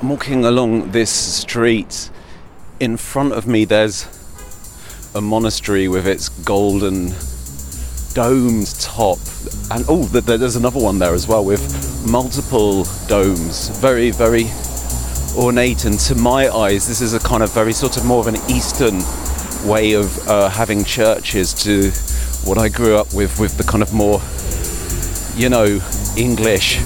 I'm walking along this street. In front of me, there's a monastery with its golden domed top. And oh, there's another one there as well with multiple domes. Very, very ornate. And to my eyes, this is a kind of very sort of more of an Eastern way of uh, having churches to what I grew up with, with the kind of more, you know, English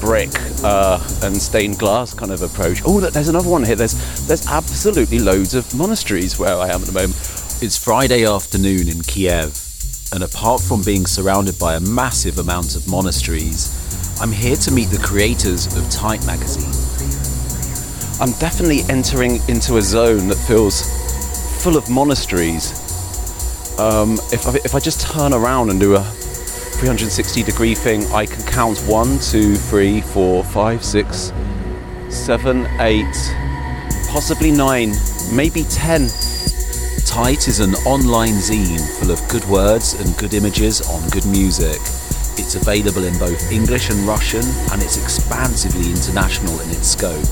brick uh, and stained glass kind of approach. Oh, there's another one here. There's there's absolutely loads of monasteries where I am at the moment. It's Friday afternoon in Kiev, and apart from being surrounded by a massive amount of monasteries, I'm here to meet the creators of Tight magazine. I'm definitely entering into a zone that feels full of monasteries. Um, if, I, if I just turn around and do a 360 degree thing, I can count one, two, three, four, five, six, seven, eight, possibly nine, maybe ten. Tight is an online zine full of good words and good images on good music. It's available in both English and Russian, and it's expansively international in its scope.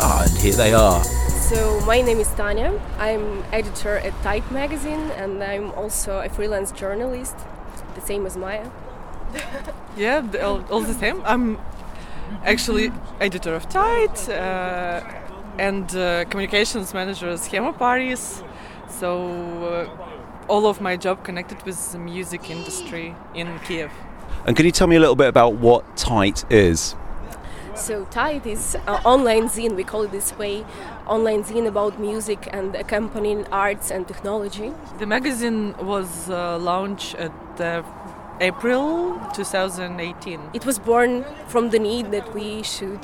Ah, and here they are. So, my name is Tanya. I'm editor at Tight magazine, and I'm also a freelance journalist the same as Maya? yeah, all, all, the same. I'm actually editor of Tight uh, and uh, communications manager at Schema Paris. So uh, all of my job connected with the music industry in Kiev. And can you tell me a little bit about what Tight is? So Tight is an online zine, we call it this way, online zine about music and accompanying arts and technology. The magazine was uh, launched at the April 2018. It was born from the need that we should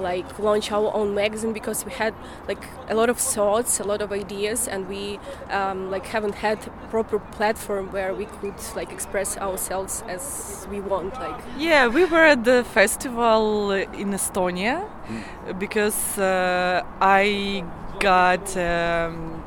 like launch our own magazine because we had like a lot of thoughts a lot of ideas and we um, like haven't had proper platform where we could like express ourselves as we want like. Yeah we were at the festival in estonia because uh, i got um,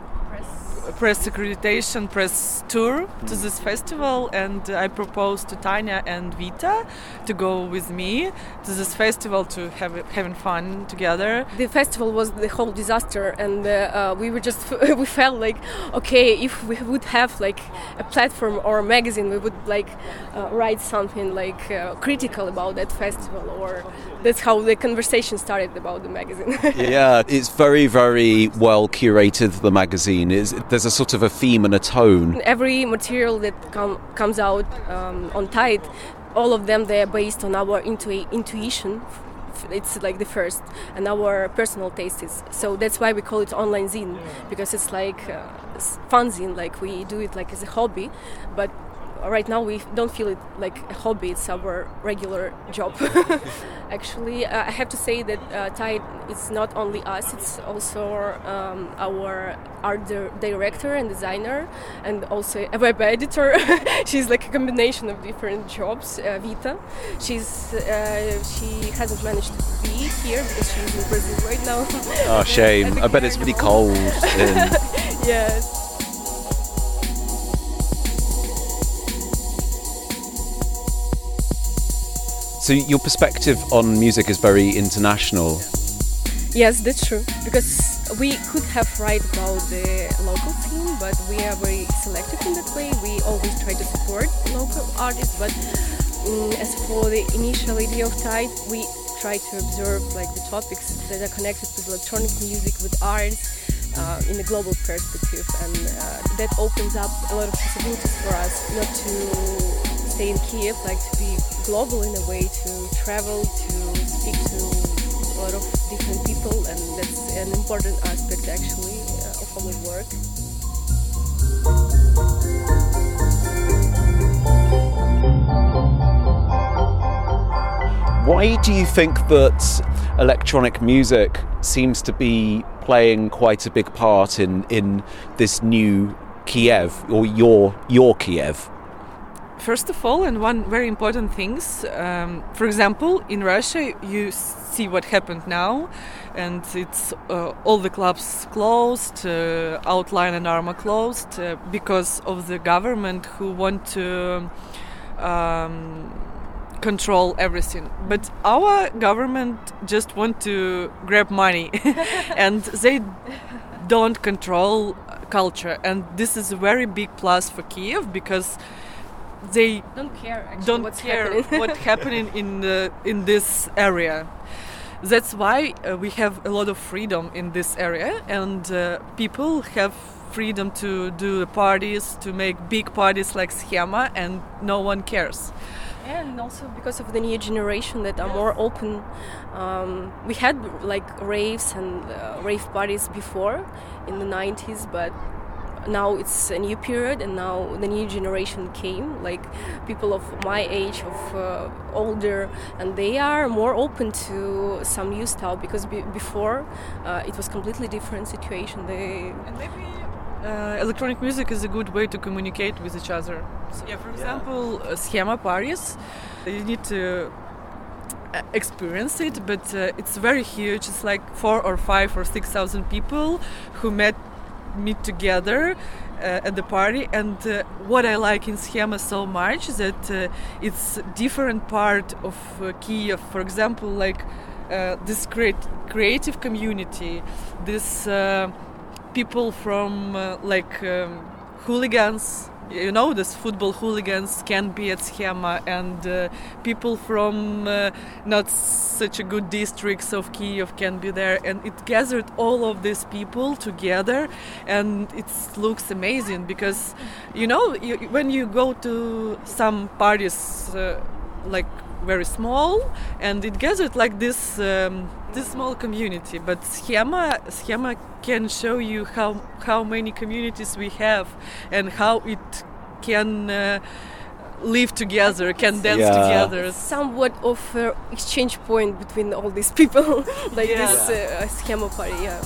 press accreditation, press tour to this festival, and I proposed to Tanya and Vita to go with me to this festival to have having fun together. The festival was the whole disaster, and uh, uh we were just we felt like okay, if we would have like a platform or a magazine, we would like uh, write something like uh, critical about that festival, or that's how the conversation started about the magazine. yeah, it's very very well curated. The magazine is there's a sort of a theme and a tone. Every material that com- comes out um, on Tight, all of them they are based on our intu- intuition. It's like the first, and our personal tastes. So that's why we call it online zine because it's like uh, fun zine. Like we do it like as a hobby, but right now we don't feel it like a hobby it's our regular job. Actually uh, i have to say that uh, Tight is not only us it's also um, our art director and designer and also a web editor. She's like a combination of different jobs uh, vita. She's uh, she hasn't managed to be here because she's in brazil right now. Oh shame. I bet it's really cold yes So your perspective on music is very international. Yes, that's true. Because we could have write about the local scene, but we are very selective in that way. We always try to support local artists, but um, as for the initial idea of Tight, we try to observe like the topics that are connected with electronic music, with arts, uh, in a global perspective, and uh, that opens up a lot of possibilities for us, not to stay in Kiev, like to be global in a way, to travel, to speak to a lot of different people, and that's an important aspect actually uh, of our work. Why do you think that electronic music seems to be playing quite a big part in, in this new Kiev or your your Kiev? First of all, and one very important things, um, for example, in Russia, you see what happened now, and it's uh, all the clubs closed, uh, Outline and Arma closed uh, because of the government who want to um, control everything. But our government just want to grab money and they don't control culture. And this is a very big plus for kiev because they don't care actually, don't what's care happening. what's happening in the, in this area that's why uh, we have a lot of freedom in this area and uh, people have freedom to do parties to make big parties like schema and no one cares and also because of the new generation that are more open um, we had like raves and uh, rave parties before in the 90s but now it's a new period and now the new generation came like people of my age of uh, older and they are more open to some new style because be- before uh, it was completely different situation. They and maybe uh, electronic music is a good way to communicate with each other. So, yeah for example uh, schema paris you need to uh, experience it but uh, it's very huge. It's like four or five or six thousand people who met meet together uh, at the party and uh, what i like in schema so much is that uh, it's different part of uh, kiev for example like uh, this great creative community this uh, people from like um, hooligans you know this football hooligans can be at schema and uh, people from uh, not such a good districts of kiev can be there. And it gathered all of these people together and it looks amazing because you know you, when you go to some parties uh, like very small and it gathered like this um, this small community but schema schema can show you how how many communities we have and how it can uh, live together can dance Yeah. together somewhat of an exchange point between all these people like Yeah. this uh, schema party yeah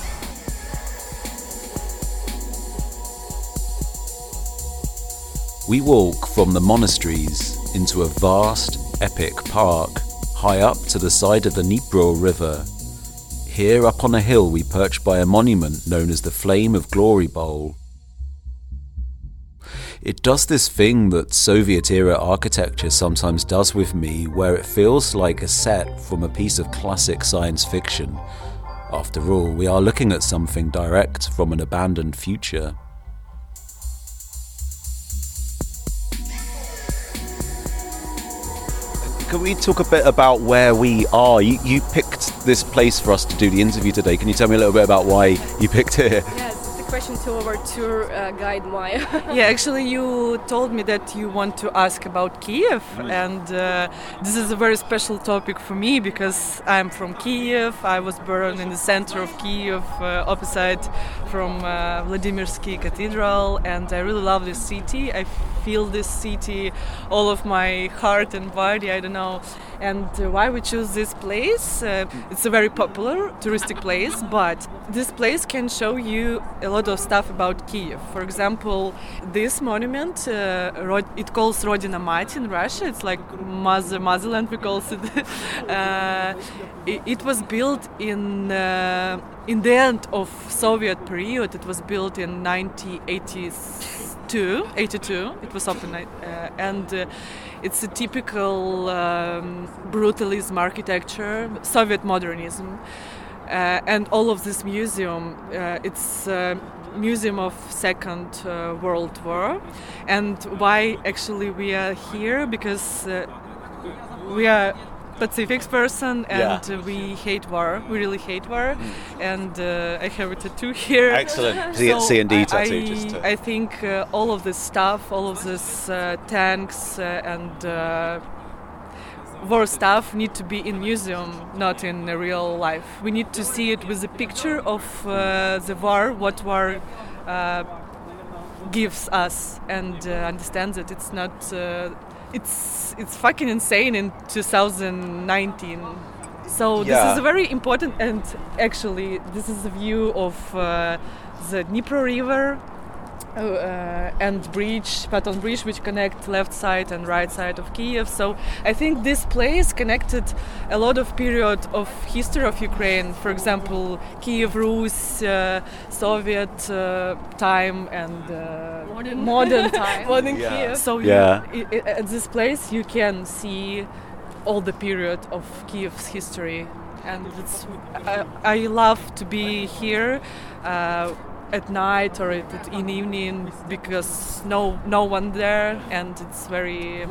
We walk from the monasteries into a vast, epic park high up to the side of the Dnipro River. Here, up on a hill, we perch by a monument known as the Flame of Glory Bowl. It does this thing that Soviet era architecture sometimes does with me, where it feels like a set from a piece of classic science fiction. After all, we are looking at something direct from an abandoned future. Can we talk a bit about where we are? You, you picked this place for us to do the interview today. Can you tell me a little bit about why you picked it? yes it's a question to our tour uh, guide maya yeah actually you told me that you want to ask about kiev and uh, this is a very special topic for me because i'm from kiev i was born in the center of kiev uh, opposite from uh, vladimirsky cathedral and i really love this city i feel this city all of my heart and body i don't know. And uh, why we choose this place? Uh, it's a very popular touristic place but this place can show you a lot of stuff about kiev for example this monument uh, it calls rodina mati in russia. It's like mother motherland we call it. It, it was built in in the end of soviet period. It was built in 1982 82 it was opened uh, and uh, it's a typical um, brutalism architecture, Soviet modernism, uh, and all of this museum. Uh, it's a museum of Second uh, World War, and why actually we are here? Because uh, we are Pacific person and Yeah. uh, we hate war. We really hate war, and uh, I have a tattoo here. Excellent. C- So C&D tattoo, I, just to- I think uh, all of this stuff, all of this uh, tanks uh, and uh, war stuff need to be in museum, not in uh, real life. We need to see it with a picture of uh, the war, what war uh, gives us, and uh, understand that it's not. It's it's fucking insane in 2019. So this is a very important, and actually this is a view of uh, the Dnipro River uh, and bridge, Paton Bridge, which connect left side and right side of Kiev. So I think this place connected a lot of period of history of Ukraine. For example, Kiev Rus, uh, Soviet uh, time, and uh, Modern. modern time, modern Yeah. Kiev. So Yeah. you, i- i- at this place you can see all the period of Kiev's history. And it's, I, I love to be here uh, at night or at, in evening because no no one there, and it's very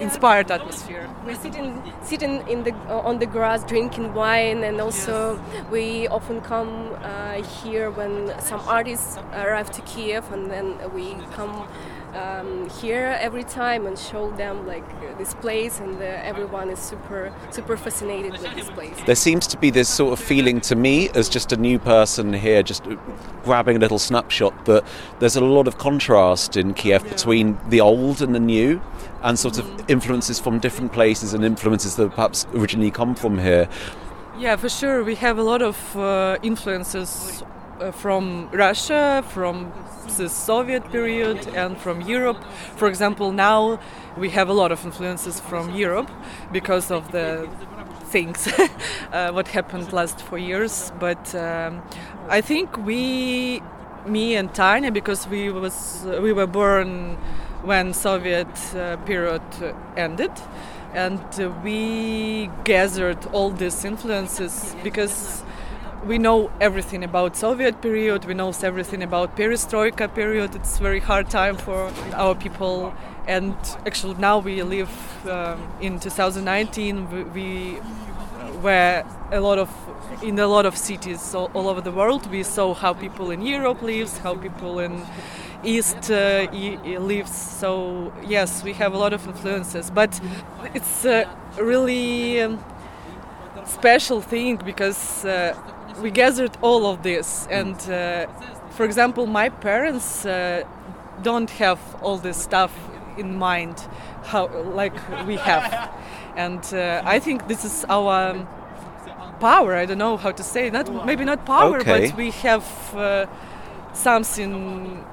inspired atmosphere. We're sitting sitting in the uh, on the grass drinking wine, and also Yes. we often come uh, here when some artists arrive to Kiev, and then we come. Um, here every time and show them like uh, this place and uh, everyone is super super fascinated with this place There seems to be this sort of feeling to me as just a new person here, just grabbing a little snapshot, that there's a lot of contrast in Kiev between the old and the new, and sort of influences from different places and influences that perhaps originally come from here. Yeah, for sure. We have a lot of uh, influences from Russia, from the Soviet period, and from Europe. For example, now we have a lot of influences from Europe because of the things uh, what happened last four years. But um, I think we, me and Tanya, because we was we were born when Soviet uh, period ended and uh, we gathered all these influences because we know everything about Soviet period, we know everything about Perestroika period. It's very hard time for our people, and actually now we live um, in 2019. We, we were a lot of in a lot of cities all, all over the world. We saw how people in Europe lives, how people in East uh, lives. So yes, we have a lot of influences, but it's a really um, special thing because uh, we gathered all of this. And uh, for example, my parents uh, don't have all this stuff in mind, how like we have. And uh, I think this is our power. I don't know how to say not maybe not power, Okay. but we have uh, something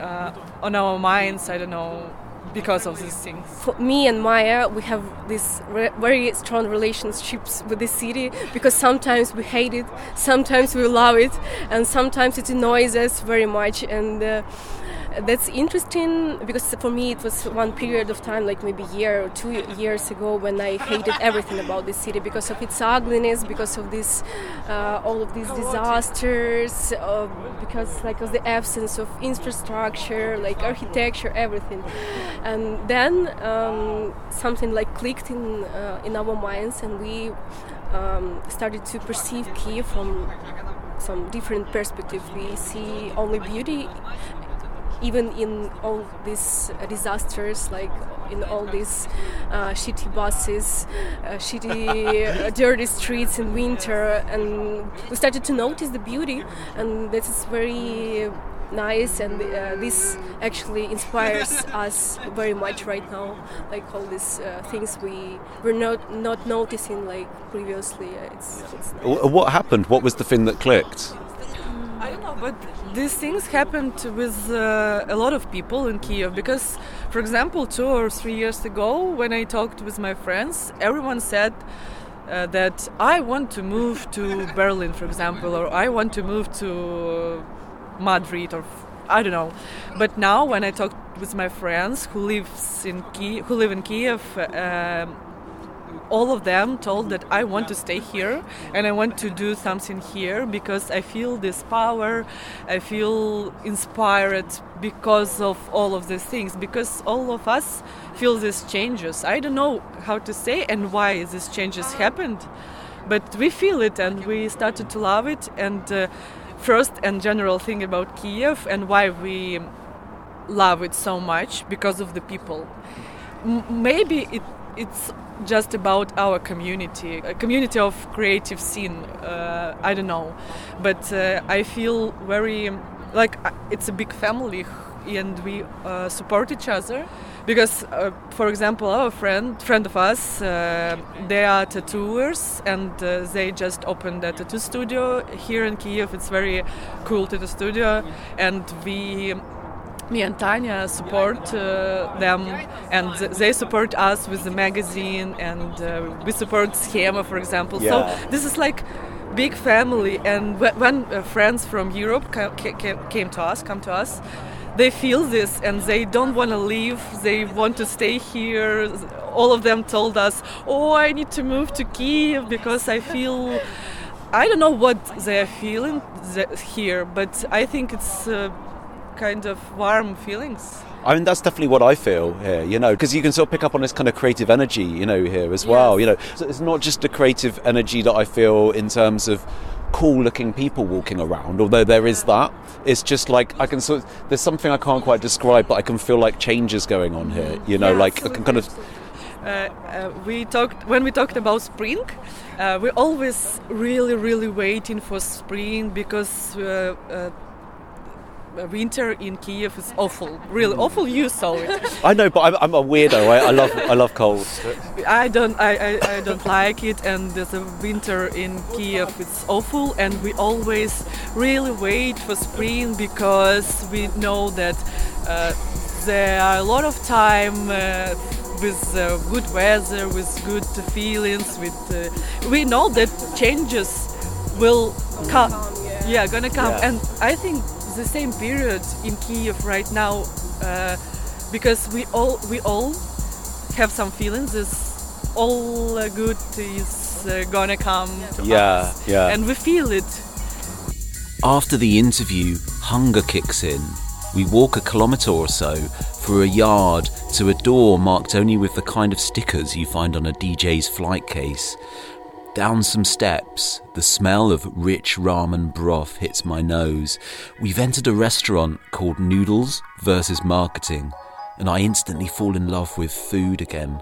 uh, on our minds. I don't know because of these things. for me and Maya, we have this very strong relationships with the city because sometimes we hate it, sometimes we love it, and sometimes it annoys us very much. And uh, that's interesting because for me it was one period of time, like maybe a year or two years ago, when I hated everything about this city because of its ugliness, because of this, uh, all of these disasters, uh, because like of the absence of infrastructure, like architecture, everything. And then um, something like clicked in uh, in our minds, and we um, started to perceive Kiev from some different perspective. We see only beauty, even in all these uh, disasters, like in all these uh, shitty buses, uh, shitty, uh, dirty streets in winter, and we started to notice the beauty, and this is very nice and uh, this actually inspires us very much right now like all these uh, things we were not not noticing like previously it's, it's nice. What happened? What was the thing that clicked? I don't know, but these things happened with uh, a lot of people in Kiev because, for example, two or three years ago, when I talked with my friends, everyone said uh, that I want to move to Berlin, for example, or I want to move to Madrid, or I don't know. But now, when I talked with my friends who lives in Kiev, who live in Kiev. um all of them told that I want to stay here and I want to do something here because I feel this power, I feel inspired because of all of these things, because all of us feel these changes. I don't know how to say and why these changes happened, but we feel it and we started to love it. And uh, first and general thing about Kiev and why we love it so much because of the people. M- maybe it, it's just about our community, a community of creative scene. Uh, I don't know, but uh, I feel very like uh, it's a big family, and we uh, support each other. Because, uh, for example, our friend, friend of us, uh, they are tattooers, and uh, they just opened a tattoo studio here in Kiev. It's very cool tattoo studio, and we me and Tanya support uh, them, and th- they support us with the magazine, and uh, we support Schema, for example. Yeah. So this is like big family. And wh- when uh, friends from Europe ca- ca- ca- came to us, come to us, they feel this and they don't want to leave. They want to stay here. All of them told us, "Oh, I need to move to Kiev because I feel." I don't know what they're feeling here, but I think it's uh, kind of warm feelings. I mean, that's definitely what I feel here, you know, because you can sort of pick up on this kind of creative energy, you know, here as well. Yes. You know, so it's not just a creative energy that I feel in terms of cool looking people walking around, although there is that. It's just like I can sort of, there's something I can't quite describe, but I can feel like changes going on here, you know, yeah, like I can kind of. Uh, uh, we talked when we talked about spring. Uh, we're always really, really waiting for spring because uh, uh, winter in Kiev is awful, really awful. You saw it. I know, but I'm, I'm a weirdo. I, I, love I love cold. I don't I, I, I, don't like it, and there's a winter in Kiev. It's awful, and we always really wait for spring because we know that uh, there are a lot of time. Uh, with uh, good weather, with good feelings, with uh, we know that changes will come. Yeah. yeah, gonna come, yeah. and I think the same period in Kiev right now uh, because we all we all have some feelings. This all uh, good is uh, gonna come. yeah, us, yeah, and we feel it. After the interview, hunger kicks in. We walk a kilometre or so through a yard to a door marked only with the kind of stickers you find on a DJ's flight case. Down some steps, the smell of rich ramen broth hits my nose. We've entered a restaurant called Noodles versus Marketing, and I instantly fall in love with food again.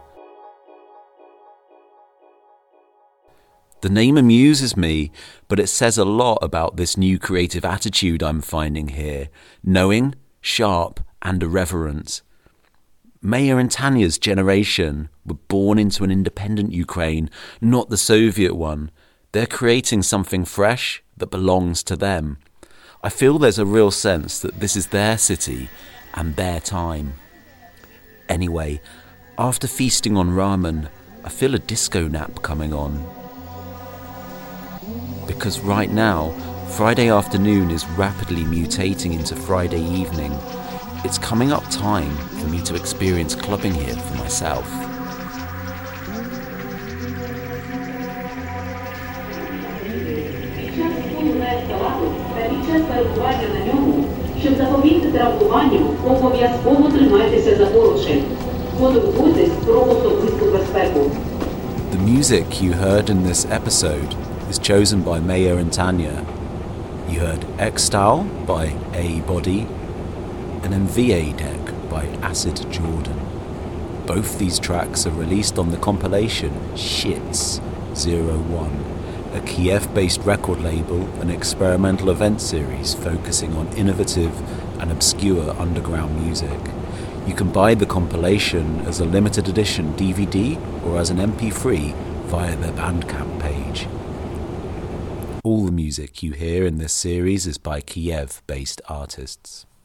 The name amuses me, but it says a lot about this new creative attitude I'm finding here knowing, sharp, and irreverent. Maya and Tanya's generation were born into an independent Ukraine, not the Soviet one. They're creating something fresh that belongs to them. I feel there's a real sense that this is their city and their time. Anyway, after feasting on ramen, I feel a disco nap coming on. Because right now, Friday afternoon is rapidly mutating into Friday evening it's coming up time for me to experience clubbing here for myself. The music you heard in this episode is chosen by Maya and Tanya. You heard Extal by A Body and MVA Deck by Acid Jordan. Both these tracks are released on the compilation Shits 01, a Kiev based record label and experimental event series focusing on innovative and obscure underground music. You can buy the compilation as a limited edition DVD or as an MP3 via their Bandcamp page. All the music you hear in this series is by Kiev based artists.